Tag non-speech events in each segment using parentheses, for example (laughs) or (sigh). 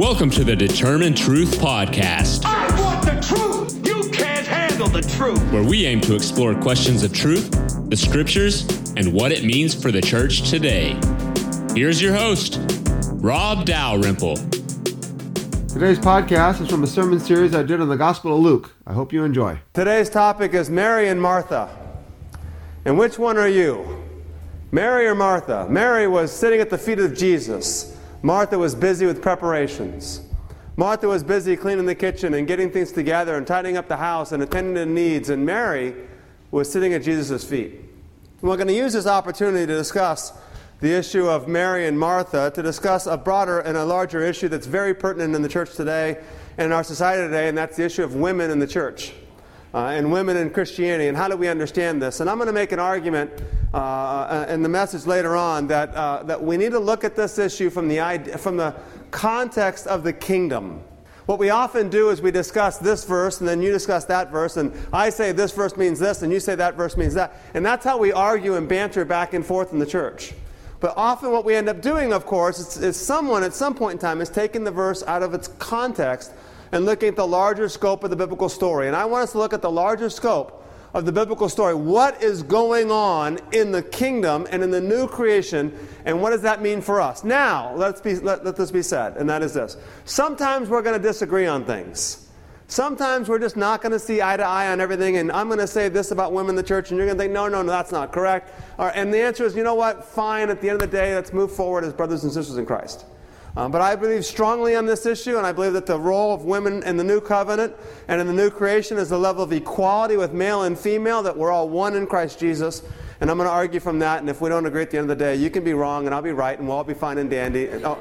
Welcome to the Determined Truth Podcast, I want the truth. You can't handle the truth. where we aim to explore questions of truth, the scriptures, and what it means for the church today. Here's your host, Rob Dalrymple. Today's podcast is from a sermon series I did on the Gospel of Luke. I hope you enjoy. Today's topic is Mary and Martha. And which one are you? Mary or Martha? Mary was sitting at the feet of Jesus. Martha was busy with preparations. Martha was busy cleaning the kitchen and getting things together and tidying up the house and attending to needs. And Mary was sitting at Jesus' feet. And we're going to use this opportunity to discuss the issue of Mary and Martha, to discuss a broader and a larger issue that's very pertinent in the church today and in our society today, and that's the issue of women in the church. Uh, and women in Christianity, and how do we understand this? And I'm going to make an argument uh, in the message later on that, uh, that we need to look at this issue from the, idea, from the context of the kingdom. What we often do is we discuss this verse, and then you discuss that verse, and I say this verse means this, and you say that verse means that. And that's how we argue and banter back and forth in the church. But often, what we end up doing, of course, is, is someone at some point in time is taking the verse out of its context and looking at the larger scope of the biblical story. And I want us to look at the larger scope of the biblical story. What is going on in the kingdom and in the new creation, and what does that mean for us? Now, let's be, let, let this be said, and that is this. Sometimes we're going to disagree on things. Sometimes we're just not going to see eye to eye on everything, and I'm going to say this about women in the church, and you're going to think, no, no, no, that's not correct. and the answer is, you know what? Fine. At the end of the day, let's move forward as brothers and sisters in Christ. Um, but I believe strongly on this issue, and I believe that the role of women in the new covenant and in the new creation is the level of equality with male and female, that we're all one in Christ Jesus. And I'm going to argue from that, and if we don't agree at the end of the day, you can be wrong, and I'll be right, and we'll all be fine and dandy. And, oh,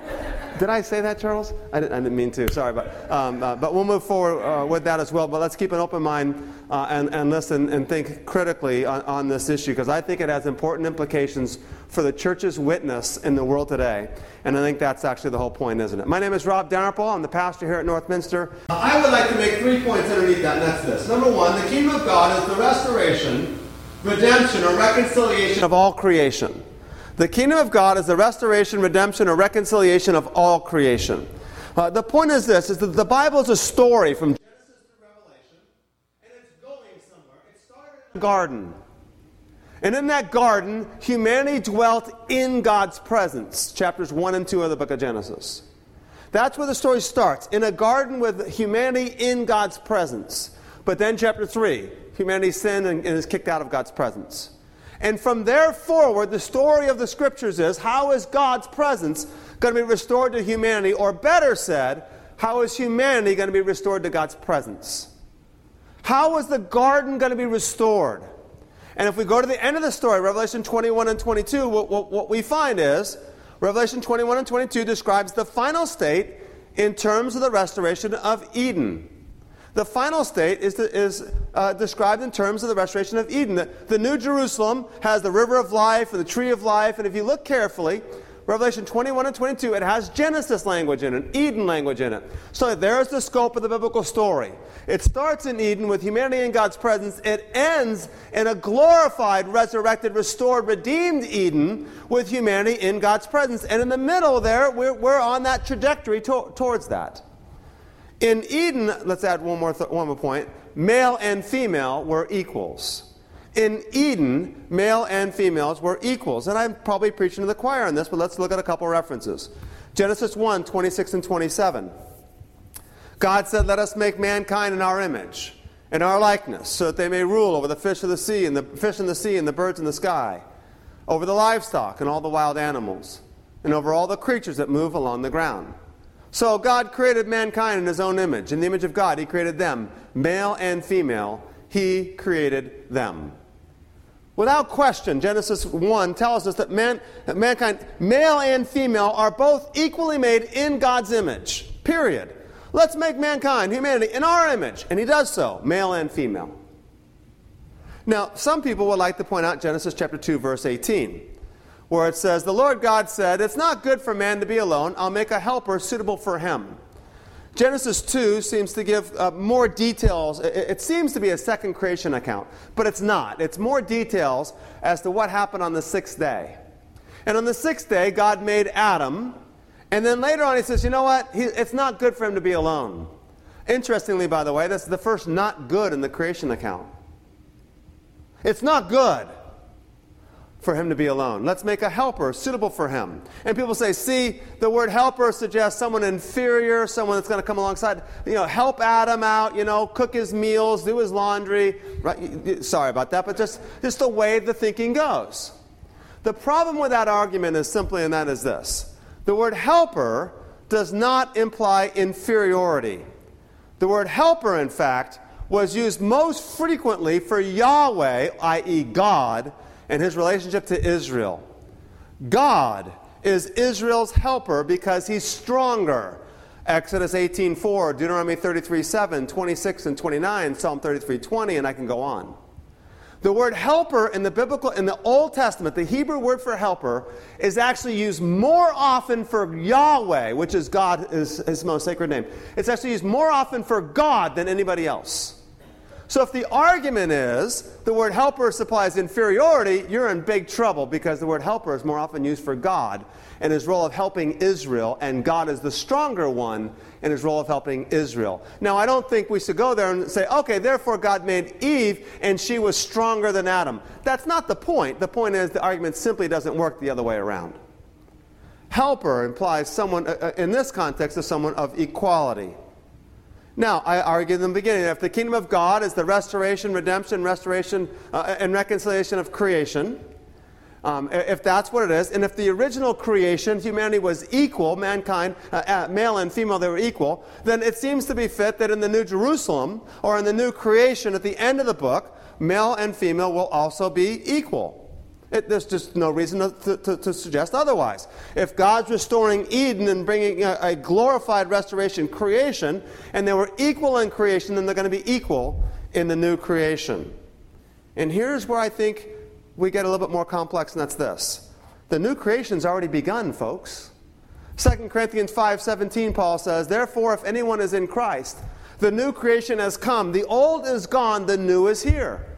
did I say that, Charles? I didn't, I didn't mean to. Sorry, but um, uh, but we'll move forward uh, with that as well. But let's keep an open mind uh, and and listen and think critically on, on this issue because I think it has important implications for the church's witness in the world today. And I think that's actually the whole point, isn't it? My name is Rob Dalrymple. I'm the pastor here at Northminster. I would like to make three points underneath that, that's this. Number one, the kingdom of God is the restoration, redemption, or reconciliation of all creation. The kingdom of God is the restoration, redemption, or reconciliation of all creation. Uh, the point is this: is that the Bible is a story from Genesis to Revelation, and it's going somewhere. It started in a garden, and in that garden, humanity dwelt in God's presence. Chapters one and two of the book of Genesis. That's where the story starts in a garden with humanity in God's presence. But then, chapter three, humanity sinned and, and is kicked out of God's presence. And from there forward, the story of the scriptures is how is God's presence going to be restored to humanity? Or better said, how is humanity going to be restored to God's presence? How is the garden going to be restored? And if we go to the end of the story, Revelation 21 and 22, what, what, what we find is Revelation 21 and 22 describes the final state in terms of the restoration of Eden. The final state is, is uh, described in terms of the restoration of Eden. The, the, New Jerusalem has the river of life and the tree of life, and if you look carefully, Revelation 21 and 22, it has Genesis language in it, Eden language in it. So there's the scope of the biblical story. It starts in Eden with humanity in God's presence. It ends in a glorified, resurrected, restored, redeemed Eden with humanity in God's presence. And in the middle there, we're, we're on that trajectory to- towards that. In Eden, let's add one more, th- one more point male and female were equals. In Eden, male and females were equals. And I'm probably preaching to the choir on this, but let's look at a couple references. Genesis 1 26 and 27. God said, Let us make mankind in our image, in our likeness, so that they may rule over the fish of the sea, and the fish in the sea, and the birds in the sky, over the livestock and all the wild animals, and over all the creatures that move along the ground. So God created mankind in his own image. In the image of God, he created them, male and female. He created them. Without question, Genesis 1 tells us that, man, that mankind, male and female, are both equally made in God's image. Period. Let's make mankind, humanity, in our image. And he does so, male and female. Now, some people would like to point out Genesis chapter 2, verse 18, where it says, The Lord God said, It's not good for man to be alone. I'll make a helper suitable for him. Genesis 2 seems to give uh, more details. It, it, seems to be a second creation account, but it's not. It's more details as to what happened on the sixth day. And on the sixth day, God made Adam, And then later on, he says, you know what? He, it's not good for him to be alone. Interestingly, by the way, this is the first not good in the creation account. It's not good for him to be alone. Let's make a helper suitable for him. And people say, see, the word helper suggests someone inferior, someone that's going to come alongside, you know, help Adam out, you know, cook his meals, do his laundry. Right? Sorry about that, but just, just the way the thinking goes. The problem with that argument is simply, and that is this the word helper does not imply inferiority. The word helper, in fact, was used most frequently for Yahweh, i.e., God, and his relationship to Israel. God is Israel's helper because he's stronger. Exodus 18:4, Deuteronomy 33:7, 26 and 29, Psalm 33:20, and I can go on. The word helper in the biblical in the Old Testament, the Hebrew word for helper, is actually used more often for Yahweh, which is God is his most sacred name. It's actually used more often for God than anybody else. So if the argument is the word helper supplies inferiority, you're in big trouble because the word helper is more often used for God and his role of helping Israel, and God is the stronger one in his role of helping Israel. Now, I don't think we should go there and say, okay, therefore God made Eve and she was stronger than Adam. That's not the point. The point is the argument simply doesn't work the other way around. Helper implies someone, uh, uh in this context, is someone of equality. Now, I argued in the beginning if the kingdom of God is the restoration, redemption, restoration, uh, and reconciliation of creation, um, if that's what it is, and if the original creation, humanity was equal, mankind, uh, uh, male and female, they were equal, then it seems to be fit that in the New Jerusalem, or in the new creation at the end of the book, male and female will also be equal. It, there's just no reason to, to, to, suggest otherwise. If God's restoring Eden and bringing a, a, glorified restoration creation, and they were equal in creation, then they're going to be equal in the new creation. And here's where I think we get a little bit more complex, and that's this. The new creation's already begun, folks. 2 Corinthians 5:17 Paul says, "Therefore if anyone is in Christ, the new creation has come. The old is gone, the new is here."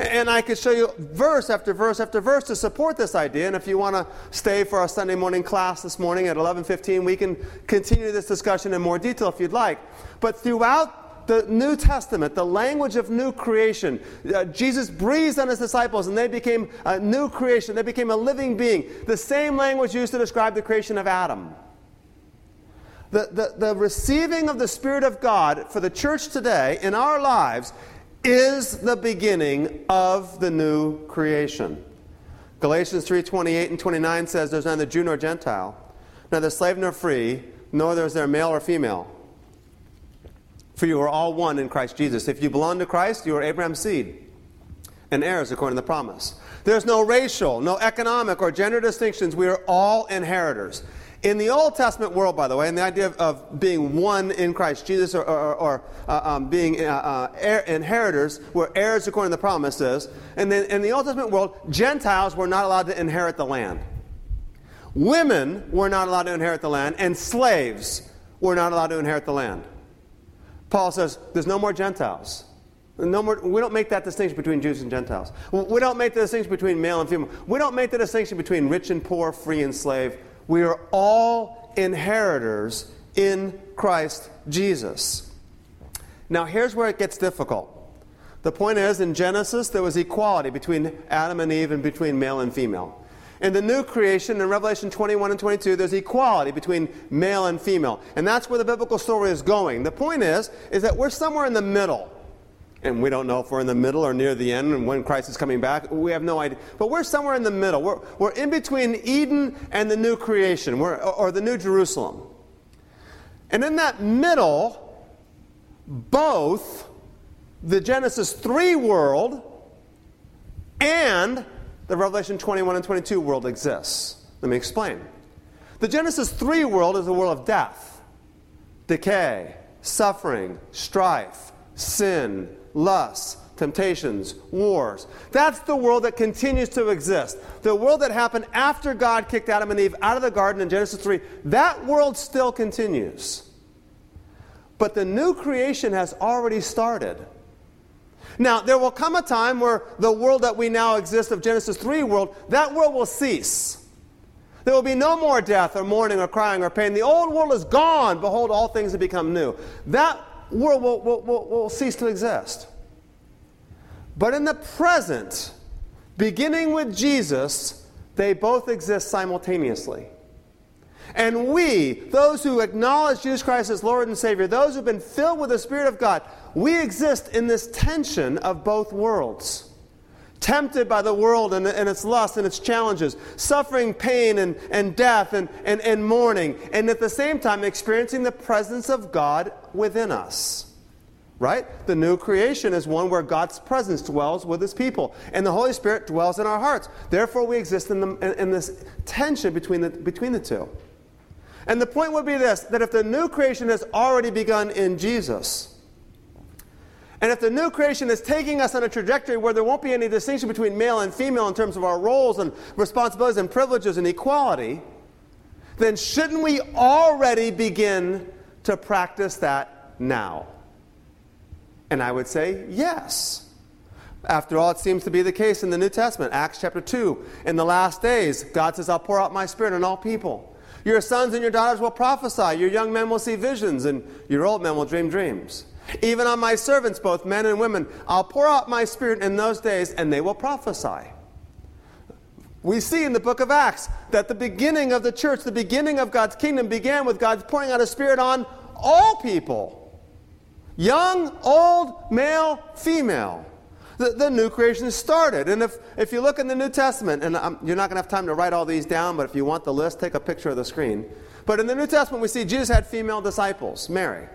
And I could show you verse after verse after verse to support this idea. And if you want to stay for our Sunday morning class this morning at 11:15, we can continue this discussion in more detail if you'd like. But throughout the New Testament, the language of new creation, uh, Jesus breathed on his disciples and they became a new creation. They became a living being. The same language used to describe the creation of Adam. The, the, the receiving of the Spirit of God for the church today in our lives is the beginning of the new creation. Galatians 3:28 and 29 says there's neither Jew nor Gentile, neither slave nor free, nor is there male or female. For you are all one in Christ Jesus. If you belong to Christ, you are Abraham's seed and heirs according to the promise. There's no racial, no economic or gender distinctions. We are all inheritors. In the Old Testament world, by the way, and the idea of, of being one in Christ Jesus or, or, or uh, um, being uh, uh, heir, inheritors, were heirs according to the promises, and then in the Old Testament world, Gentiles were not allowed to inherit the land. Women were not allowed to inherit the land, and slaves were not allowed to inherit the land. Paul says there's no more Gentiles. No more, we don't make that distinction between Jews and Gentiles. We don't make the distinction between male and female. We don't make the distinction between rich and poor, free and slave we are all inheritors in Christ Jesus. Now, here's where it gets difficult. The point is, in Genesis, there was equality between Adam and Eve and between male and female. In the new creation, in Revelation 21 and 22, there's equality between male and female. And that's where the biblical story is going. The point is, is that we're somewhere in the middle. And we don't know if we're in the middle or near the end and when Christ is coming back. We have no idea. But we're somewhere in the middle. We're, we're in between Eden and the new creation, we're, or the new Jerusalem. And in that middle, both the Genesis 3 world and the Revelation 21 and 22 world exists. Let me explain. The Genesis 3 world is a world of death, decay, suffering, strife, sin, lusts, temptations, wars. That's the world that continues to exist. The world that happened after God kicked Adam and Eve out of the garden in Genesis 3, that world still continues. But the new creation has already started. Now, there will come a time where the world that we now exist of Genesis 3 world, that world will cease. There will be no more death or mourning or crying or pain. The old world is gone. Behold, all things have become new. That world will, will, will, will cease to exist. But in the present, beginning with Jesus, they both exist simultaneously. And we, those who acknowledge Jesus Christ as Lord and Savior, those who've been filled with the Spirit of God, we exist in this tension of both worlds tempted by the world and, and, its lust and its challenges, suffering pain and, and death and, and, and mourning, and at the same time experiencing the presence of God within us. Right? The new creation is one where God's presence dwells with his people, and the Holy Spirit dwells in our hearts. Therefore, we exist in, the, in, in this tension between the, between the two. And the point would be this that if the new creation has already begun in Jesus, and if the new creation is taking us on a trajectory where there won't be any distinction between male and female in terms of our roles and responsibilities and privileges and equality, then shouldn't we already begin to practice that now? And I would say yes. After all, it seems to be the case in the New Testament. Acts chapter 2. In the last days, God says, I'll pour out my spirit on all people. Your sons and your daughters will prophesy. Your young men will see visions, and your old men will dream dreams. Even on my servants, both men and women, I'll pour out my spirit in those days, and they will prophesy. We see in the book of Acts that the beginning of the church, the beginning of God's kingdom, began with God pouring out a spirit on all people young, old, male, female. The, the new creation started. And if, if you look in the New Testament, and I'm, you're not going to have time to write all these down, but if you want the list, take a picture of the screen. But in the New Testament, we see Jesus had female disciples, Mary.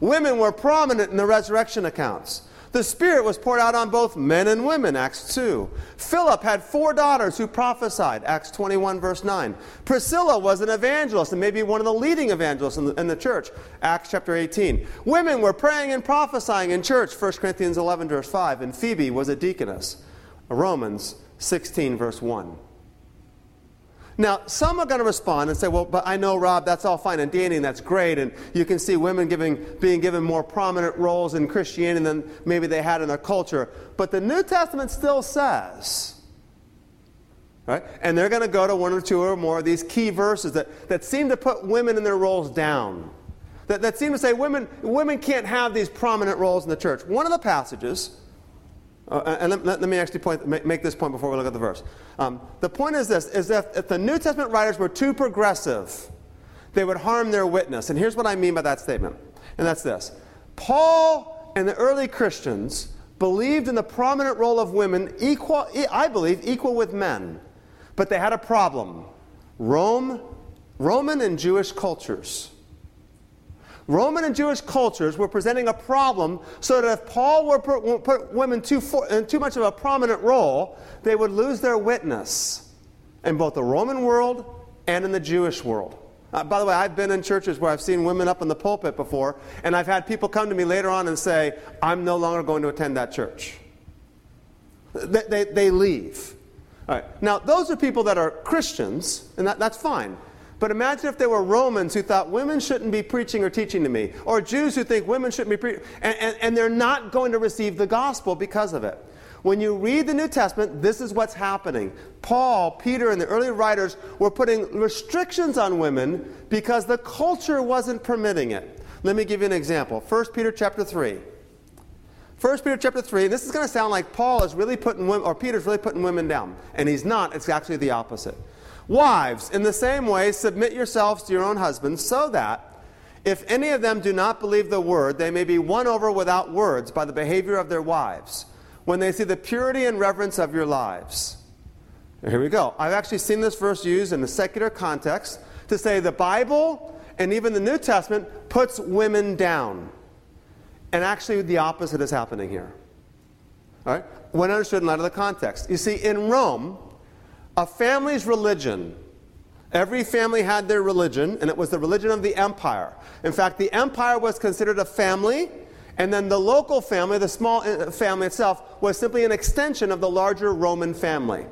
Women were prominent in the resurrection accounts. The Spirit was poured out on both men and women, Acts 2. Philip had four daughters who prophesied, Acts 21, verse 9. Priscilla was an evangelist and maybe one of the leading evangelists in the, in the church, Acts chapter 18. Women were praying and prophesying in church, 1 Corinthians 11, verse 5. And Phoebe was a deaconess, Romans 16, verse 1. Now, some are going to respond and say, well, but I know, Rob, that's all fine and dandy, and that's great, and you can see women giving, being given more prominent roles in Christianity than maybe they had in their culture. But the New Testament still says, right? And they're going to go to one or two or more of these key verses that, that seem to put women in their roles down. That, that seem to say women, women can't have these prominent roles in the church. One of the passages uh, and let, let, let, me actually point, make, make, this point before we look at the verse. Um, the point is this, is that if the New Testament writers were too progressive, they would harm their witness. And here's what I mean by that statement, and that's this. Paul and the early Christians believed in the prominent role of women equal, I believe, equal with men. But they had a problem. Rome, Roman and Jewish cultures Roman and Jewish cultures were presenting a problem so that if Paul were put, put women too, for, in too much of a prominent role, they would lose their witness in both the Roman world and in the Jewish world. Uh, by the way, I've been in churches where I've seen women up in the pulpit before, and I've had people come to me later on and say, I'm no longer going to attend that church. They, they, they leave. All right. Now, those are people that are Christians, and that, that's fine. But imagine if there were Romans who thought women shouldn't be preaching or teaching to me, or Jews who think women shouldn't be preaching, and, and, and they're not going to receive the gospel because of it. When you read the New Testament, this is what's happening. Paul, Peter, and the early writers were putting restrictions on women because the culture wasn't permitting it. Let me give you an example. 1 Peter chapter 3. 1 Peter chapter 3, this is going to sound like Paul is really putting women, or Peter's really putting women down. And he's not, it's actually the opposite. Wives, in the same way, submit yourselves to your own husbands, so that if any of them do not believe the word, they may be won over without words by the behavior of their wives, when they see the purity and reverence of your lives. Here we go. I've actually seen this verse used in a secular context to say the Bible and even the New Testament puts women down. And actually, the opposite is happening here. All right? When understood in light of the context. You see, in Rome, a family's religion, every family had their religion, and it was the religion of the empire. In fact, the empire was considered a family, and then the local family, the small uh, family itself, was simply an extension of the larger Roman family.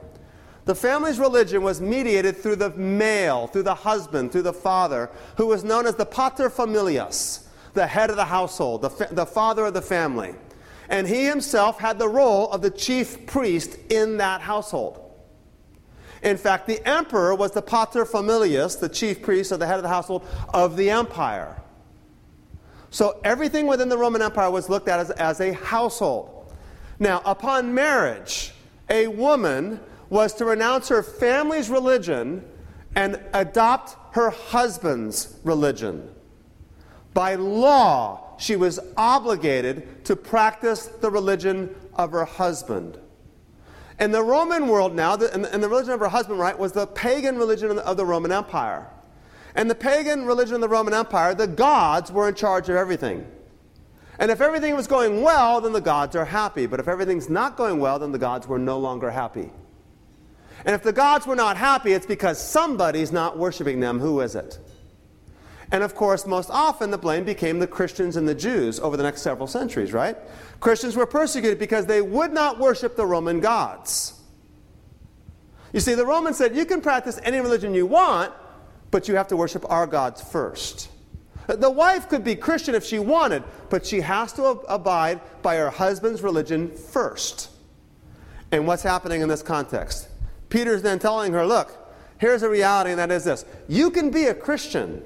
The family's religion was mediated through the male, through the husband, through the father, who was known as the pater familias, the head of the household, the, fa- the father of the family. And he himself had the role of the chief priest in that household. In fact, the emperor was the pater familias, the chief priest or the head of the household of the empire. So everything within the Roman Empire was looked at as, as a household. Now, upon marriage, a woman was to renounce her family's religion and adopt her husband's religion. By law, she was obligated to practice the religion of her husband. In the Roman world now, and the religion of her husband, right, was the pagan religion of the Roman Empire. And the pagan religion of the Roman Empire, the gods were in charge of everything. And if everything was going well, then the gods are happy. But if everything's not going well, then the gods were no longer happy. And if the gods were not happy, it's because somebody's not worshiping them. Who is it? And of course, most often the blame became the Christians and the Jews over the next several centuries, right? Christians were persecuted because they would not worship the Roman gods. You see, the Romans said, you can practice any religion you want, but you have to worship our gods first. The wife could be Christian if she wanted, but she has to abide by her husband's religion first. And what's happening in this context? Peter's then telling her, look, here's a reality, and that is this you can be a Christian.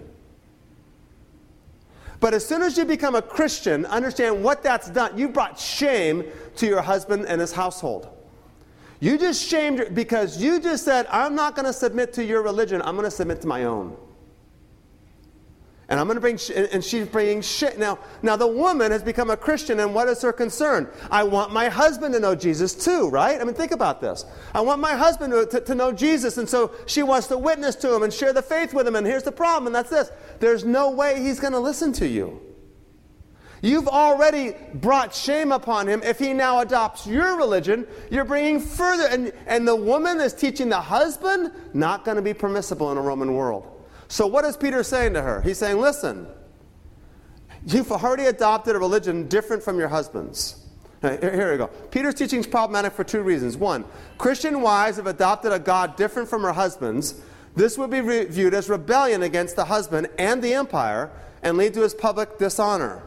But as soon as you become a Christian, understand what that's done. You brought shame to your husband and his household. You just shamed because you just said, I'm not going to submit to your religion, I'm going to submit to my own. And I'm going to bring, and she's bringing shit. Now, now the woman has become a Christian, and what is her concern? I want my husband to know Jesus too, right? I mean, think about this. I want my husband to, to, to know Jesus, and so she wants to witness to him and share the faith with him. And here's the problem, and that's this there's no way he's going to listen to you. You've already brought shame upon him. If he now adopts your religion, you're bringing further. And, and the woman is teaching the husband, not going to be permissible in a Roman world. So, what is Peter saying to her? He's saying, listen, you've already adopted a religion different from your husband's. Here we go. Peter's teaching is problematic for two reasons. One, Christian wives have adopted a God different from her husband's. This would be re- viewed as rebellion against the husband and the empire and lead to his public dishonor.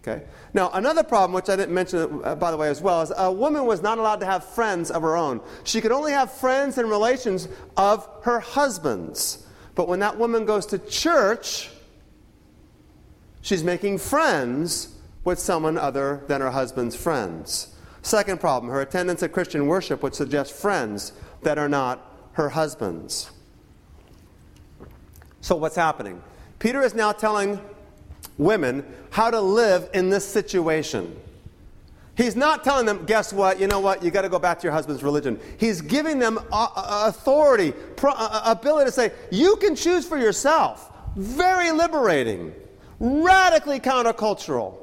Okay? Now, another problem, which I didn't mention, uh, by the way, as well, is a woman was not allowed to have friends of her own. She could only have friends and relations of her husband's. But when that woman goes to church, she's making friends with someone other than her husband's friends. Second problem, her attendance at Christian worship would suggest friends that are not her husband's. So, what's happening? Peter is now telling women how to live in this situation. He's not telling them, guess what, you know what, you got to go back to your husband's religion. He's giving them uh, uh, authority, uh, ability to say, you can choose for yourself. Very liberating, radically countercultural.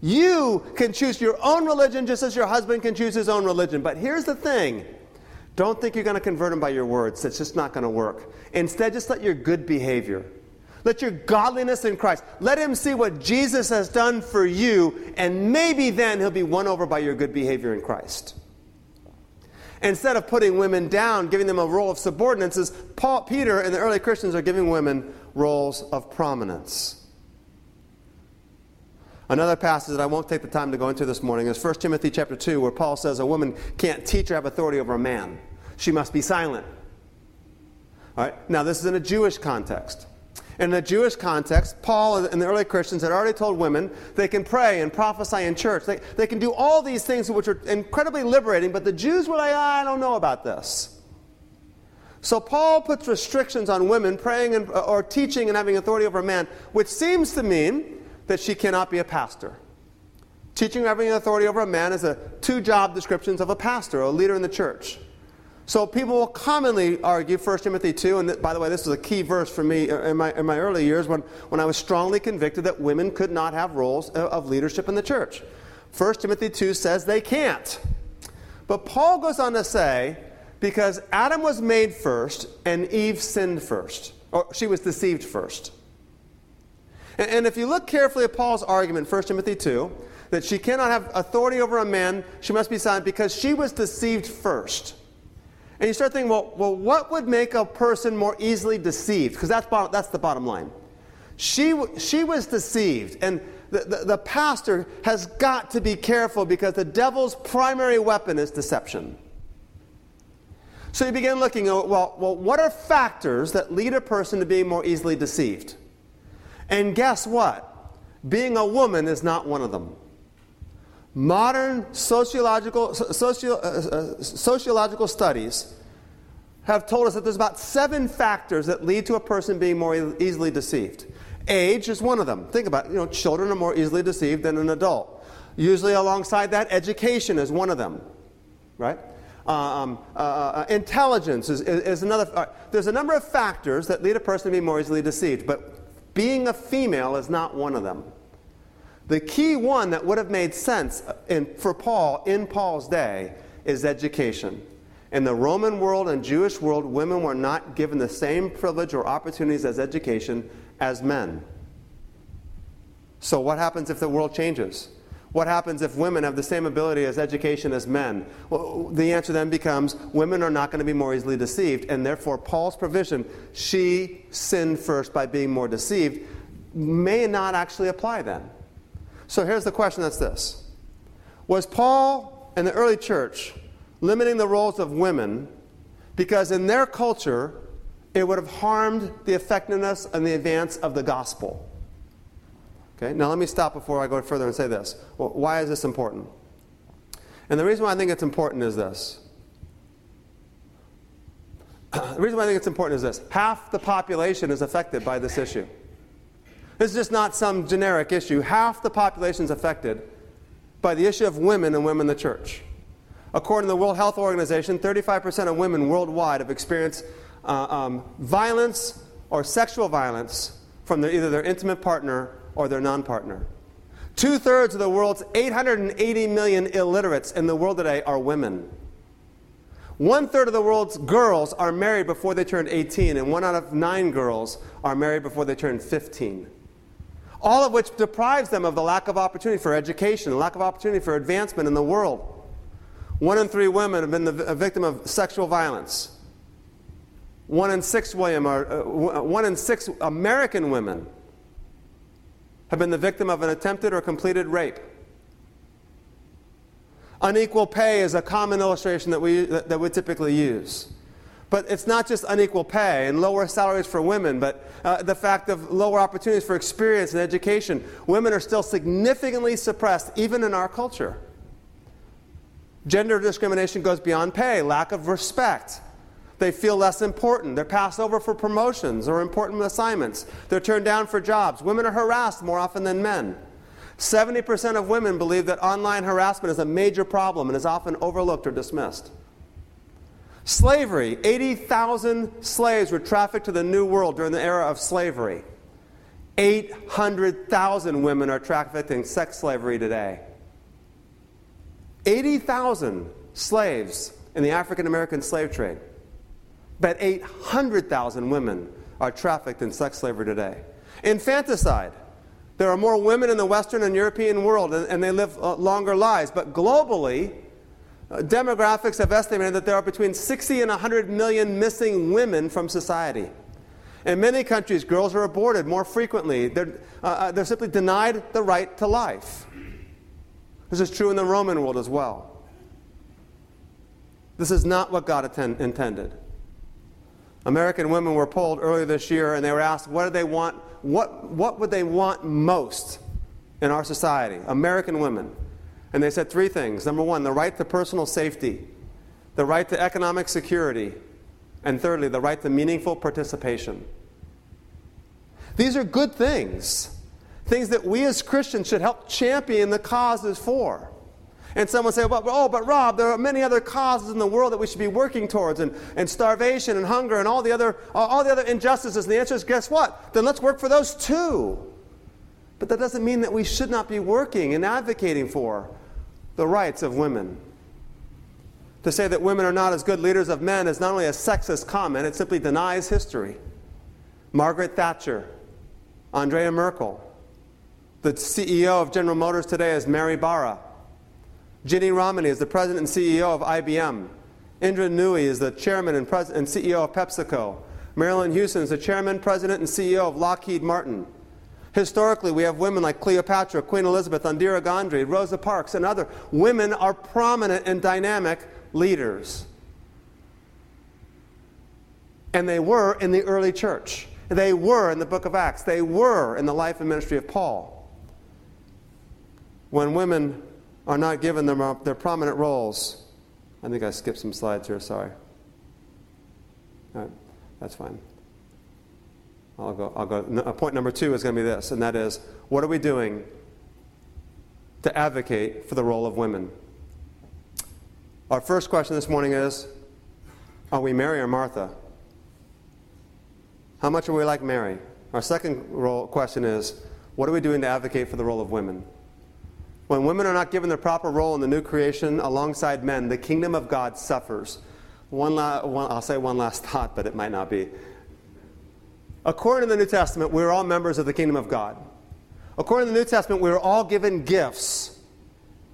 You can choose your own religion just as your husband can choose his own religion. But here's the thing don't think you're going to convert him by your words, it's just not going to work. Instead, just let your good behavior let your godliness in Christ. Let him see what Jesus has done for you, and maybe then he'll be won over by your good behavior in Christ. Instead of putting women down, giving them a role of subordinates, Paul, Peter and the early Christians are giving women roles of prominence. Another passage that I won't take the time to go into this morning is 1 Timothy chapter 2, where Paul says a woman can't teach or have authority over a man. She must be silent. All right? Now, this is in a Jewish context. In the Jewish context, Paul and the early Christians had already told women they can pray and prophesy in church. They, they can do all these things which are incredibly liberating, but the Jews were like, I don't know about this. So Paul puts restrictions on women praying and, or teaching and having authority over a man, which seems to mean that she cannot be a pastor. Teaching or having authority over a man is a two job descriptions of a pastor, a leader in the church. So people will commonly argue 1 Timothy 2, and by the way, this was a key verse for me uh, in my, in my early years when, when I was strongly convicted that women could not have roles uh, of leadership in the church. 1 Timothy 2 says they can't. But Paul goes on to say, because Adam was made first and Eve sinned first, or she was deceived first. And, and if you look carefully at Paul's argument, 1 Timothy 2, that she cannot have authority over a man, she must be silent because she was deceived first. And you start thinking, well, well what would make a person more easily deceived? Because that's, that's the bottom line. She, she was deceived. And the, the, the pastor has got to be careful because the devil's primary weapon is deception. So you begin looking at, well, well, what are factors that lead a person to being more easily deceived? And guess what? Being a woman is not one of them. Modern sociological, socio, uh, uh, sociological studies have told us that there's about seven factors that lead to a person being more e- easily deceived. Age is one of them. Think about it. You know, children are more easily deceived than an adult. Usually, alongside that, education is one of them, right? Um, uh, uh, intelligence is, is, is another. Uh, there's a number of factors that lead a person to be more easily deceived, but being a female is not one of them. The key one that would have made sense in, for Paul in Paul's day is education. In the Roman world and Jewish world, women were not given the same privilege or opportunities as education as men. So, what happens if the world changes? What happens if women have the same ability as education as men? Well, the answer then becomes women are not going to be more easily deceived, and therefore Paul's provision, she sinned first by being more deceived, may not actually apply then. So here's the question that's this Was Paul and the early church limiting the roles of women because in their culture it would have harmed the effectiveness and the advance of the gospel? Okay, now let me stop before I go further and say this. Well, why is this important? And the reason why I think it's important is this. (clears throat) the reason why I think it's important is this half the population is affected by this issue. This is just not some generic issue. Half the population is affected by the issue of women and women in the church. According to the World Health Organization, 35% of women worldwide have experienced uh, um, violence or sexual violence from their, either their intimate partner or their non partner. Two thirds of the world's 880 million illiterates in the world today are women. One third of the world's girls are married before they turn 18, and one out of nine girls are married before they turn 15 all of which deprives them of the lack of opportunity for education, lack of opportunity for advancement in the world. One in three women have been the, a victim of sexual violence. One in six, William, are, uh, one in six American women have been the victim of an attempted or completed rape. Unequal pay is a common illustration that we, that, that we typically use. But it's not just unequal pay and lower salaries for women, but uh, the fact of lower opportunities for experience and education. Women are still significantly suppressed, even in our culture. Gender discrimination goes beyond pay, lack of respect. They feel less important. They're passed over for promotions or important assignments. They're turned down for jobs. Women are harassed more often than men. 70% of women believe that online harassment is a major problem and is often overlooked or dismissed. Slavery 80,000 slaves were trafficked to the New World during the era of slavery. 800,000 women are trafficked in sex slavery today. 80,000 slaves in the African American slave trade. But 800,000 women are trafficked in sex slavery today. Infanticide. There are more women in the Western and European world, and, and they live uh, longer lives. But globally, demographics have estimated that there are between 60 and 100 million missing women from society. In many countries, girls are aborted more frequently. They're, uh, uh, they're simply denied the right to life. This is true in the Roman world as well. This is not what God attend- intended. American women were polled earlier this year and they were asked what do they want what, what would they want most in our society american women and they said three things. Number one, the right to personal safety, the right to economic security, and thirdly, the right to meaningful participation. These are good things, things that we as Christians should help champion the causes for. And someone say, well, oh, but Rob, there are many other causes in the world that we should be working towards, and, and starvation and hunger and all the, other, all the other injustices. And the answer is, guess what? Then let's work for those too. But that doesn't mean that we should not be working and advocating for the rights of women. To say that women are not as good leaders of men is not only a sexist comment, it simply denies history. Margaret Thatcher, Andrea Merkel, the CEO of General Motors today is Mary Barra. Ginny Rometty is the president and CEO of IBM. Indra Nooyi is the chairman and, pres- and CEO of PepsiCo. Marillyn Hewson is the chairman, president, and CEO of Lockheed Martin. Historically, we have women like Cleopatra, Queen Elizabeth, Indira Gandhi, Rosa Parks, and other. Women are prominent and dynamic leaders. And they were in the early church. They were in the book of Acts. They were in the life and ministry of Paul. When women are not given their, their prominent roles, I think I skipped some slides here, sorry. That's fine. I'll go, I'll go. No, uh, point number two is going to be this, and that is what are we doing to advocate for the role of women? Our first question this morning is Are we Mary or Martha? How much are we like Mary? Our second role, question is What are we doing to advocate for the role of women? When women are not given their proper role in the new creation alongside men, the kingdom of God suffers. One, la- one I'll say one last (laughs) thought, but it might not be. According to the New Testament, we're all members of the kingdom of God. According to the New Testament, we are all given gifts.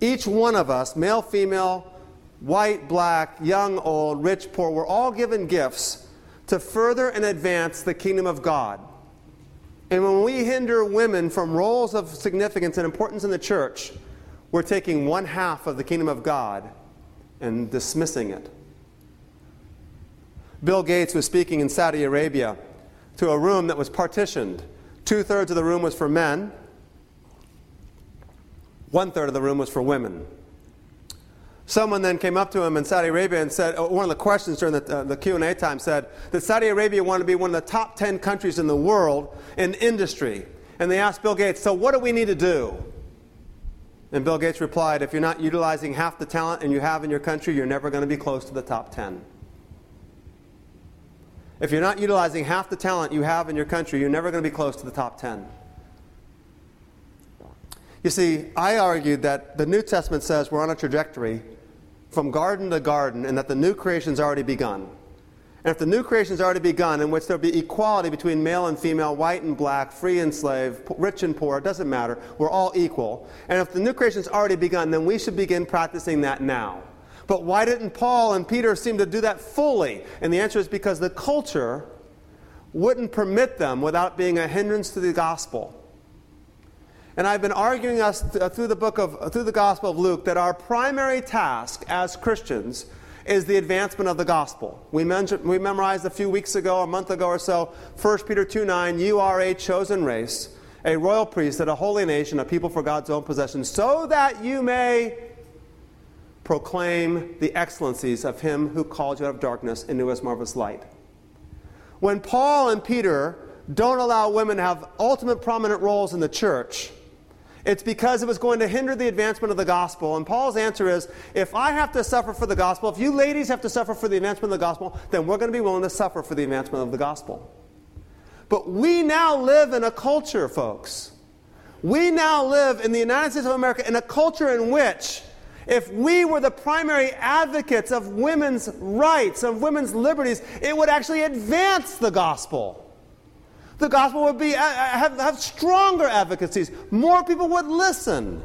Each one of us, male, female, white, black, young, old, rich, poor, we're all given gifts to further and advance the kingdom of God. And when we hinder women from roles of significance and importance in the church, we're taking one half of the kingdom of God and dismissing it. Bill Gates was speaking in Saudi Arabia to a room that was partitioned. Two thirds of the room was for men, one third of the room was for women. Someone then came up to him in Saudi Arabia and said, one of the questions during the, uh, the Q&A time said that Saudi Arabia wanted to be one of the top 10 countries in the world in industry. And they asked Bill Gates, so what do we need to do? And Bill Gates replied, if you're not utilizing half the talent and you have in your country, you're never going to be close to the top 10. If you're not utilizing half the talent you have in your country, you're never going to be close to the top 10. You see, I argued that the New Testament says we're on a trajectory from garden to garden and that the new creation's already begun. And if the new creation's already begun, in which there'll be equality between male and female, white and black, free and slave, rich and poor, it doesn't matter, we're all equal. And if the new creation's already begun, then we should begin practicing that now. But why didn't Paul and Peter seem to do that fully? And the answer is because the culture wouldn't permit them without being a hindrance to the gospel. And I've been arguing us th- uh, through the book of uh, through the gospel of Luke that our primary task as Christians is the advancement of the gospel. We, mentioned, we memorized a few weeks ago, a month ago or so, 1 Peter 2 9, you are a chosen race, a royal priesthood, a holy nation, a people for God's own possession, so that you may proclaim the excellencies of him who called you out of darkness into his marvelous light. When Paul and Peter don't allow women to have ultimate prominent roles in the church, it's because it was going to hinder the advancement of the gospel. And Paul's answer is if I have to suffer for the gospel, if you ladies have to suffer for the advancement of the gospel, then we're going to be willing to suffer for the advancement of the gospel. But we now live in a culture, folks. We now live in the United States of America in a culture in which if we were the primary advocates of women's rights, of women's liberties, it would actually advance the gospel. The gospel would be, uh, uh, have, have stronger advocacies. More people would listen.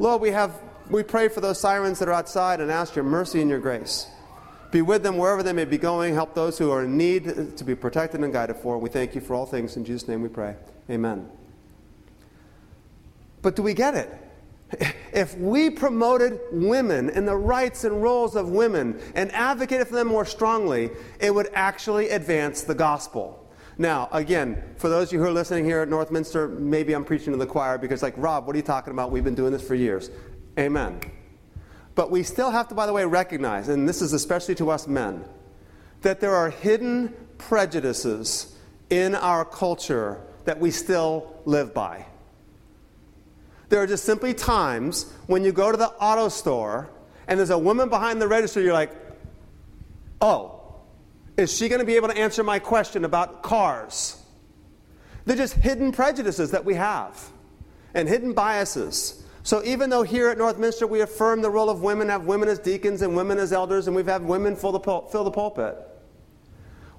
Lord, we, have, we pray for those sirens that are outside and ask your mercy and your grace. Be with them wherever they may be going. Help those who are in need to be protected and guided for. We thank you for all things. In Jesus' name we pray. Amen. But do we get it? If we promoted women and the rights and roles of women and advocated for them more strongly, it would actually advance the gospel. Now, again, for those of you who are listening here at Northminster, maybe I'm preaching to the choir because, like, Rob, what are you talking about? We've been doing this for years. Amen. But we still have to, by the way, recognize, and this is especially to us men, that there are hidden prejudices in our culture that we still live by. There are just simply times when you go to the auto store and there's a woman behind the register, you're like, oh, is she going to be able to answer my question about cars? They're just hidden prejudices that we have and hidden biases. So even though here at Northminster we affirm the role of women, have women as deacons and women as elders, and we've had women fill the, pul- fill the pulpit,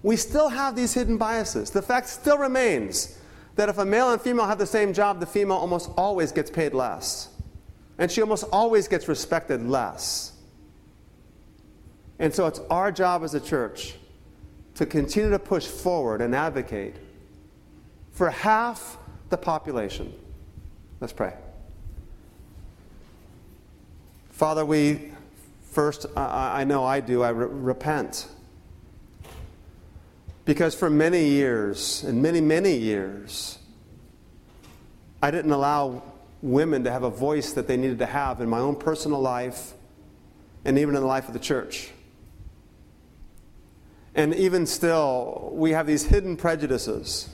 we still have these hidden biases. The fact still remains that if a male and female have the same job, the female almost always gets paid less. And she almost always gets respected less. And so it's our job as a church to continue to push forward and advocate for half the population. Let's pray. Father, we first, I, I know I do, I re- repent Because for many years, and many, many years, I didn't allow women to have a voice that they needed to have in my own personal life and even in the life of the church. And even still, we have these hidden prejudices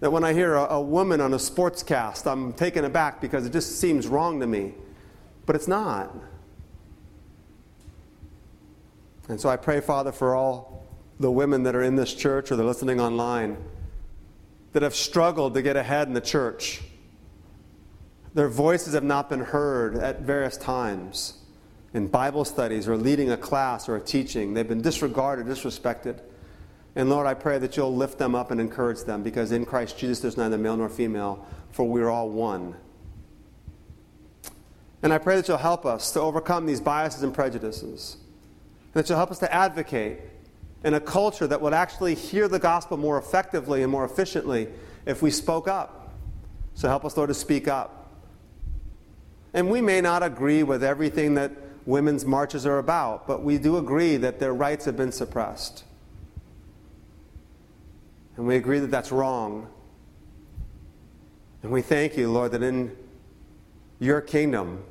that when I hear a, a woman on a sports cast, I'm taken aback because it just seems wrong to me. But it's not. And so I pray, Father, for all the women that are in this church or they're listening online that have struggled to get ahead in the church. Their voices have not been heard at various times in Bible studies or leading a class or a teaching. They've been disregarded, disrespected. And Lord, I pray that you'll lift them up and encourage them because in Christ Jesus there's neither male nor female, for we're all one. And I pray that you'll help us to overcome these biases and prejudices. And that you'll help us to advocate in a culture that would actually hear the gospel more effectively and more efficiently if we spoke up. So help us, Lord, to speak up. And we may not agree with everything that women's marches are about, but we do agree that their rights have been suppressed. And we agree that that's wrong. And we thank you, Lord, that in your kingdom,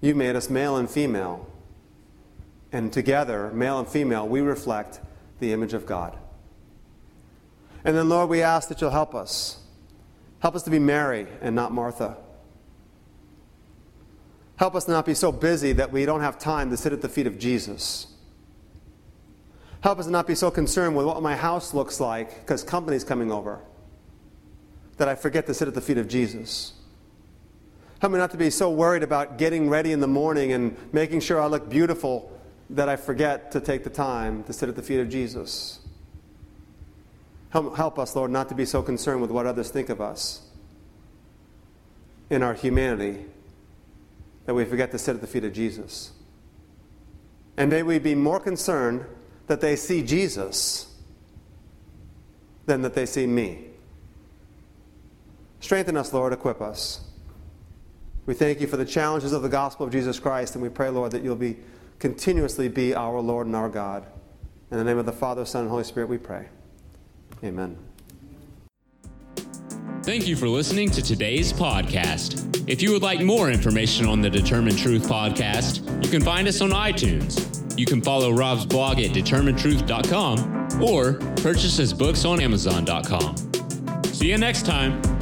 you made us male and female. And together, male and female, we reflect the image of God. And then, Lord, we ask that you'll help us. Help us to be Mary and not Martha. Help us not be so busy that we don't have time to sit at the feet of Jesus. Help us not be so concerned with what my house looks like because company's coming over that I forget to sit at the feet of Jesus. Help me not to be so worried about getting ready in the morning and making sure I look beautiful that I forget to take the time to sit at the feet of Jesus. Help, help us, Lord, not to be so concerned with what others think of us in our humanity that we forget to sit at the feet of Jesus. And may we be more concerned that they see Jesus than that they see me. Strengthen us, Lord, equip us. We thank you for the challenges of the gospel of Jesus Christ, and we pray, Lord, that you'll be continuously be our Lord and our God. In the name of the Father, Son, and Holy Spirit, we pray. Amen. Thank you for listening to today's podcast. If you would like more information on the Determine Truth podcast, you can find us on iTunes. You can follow Rob's blog at determinetruth.com or purchase his books on amazon.com. See you next time.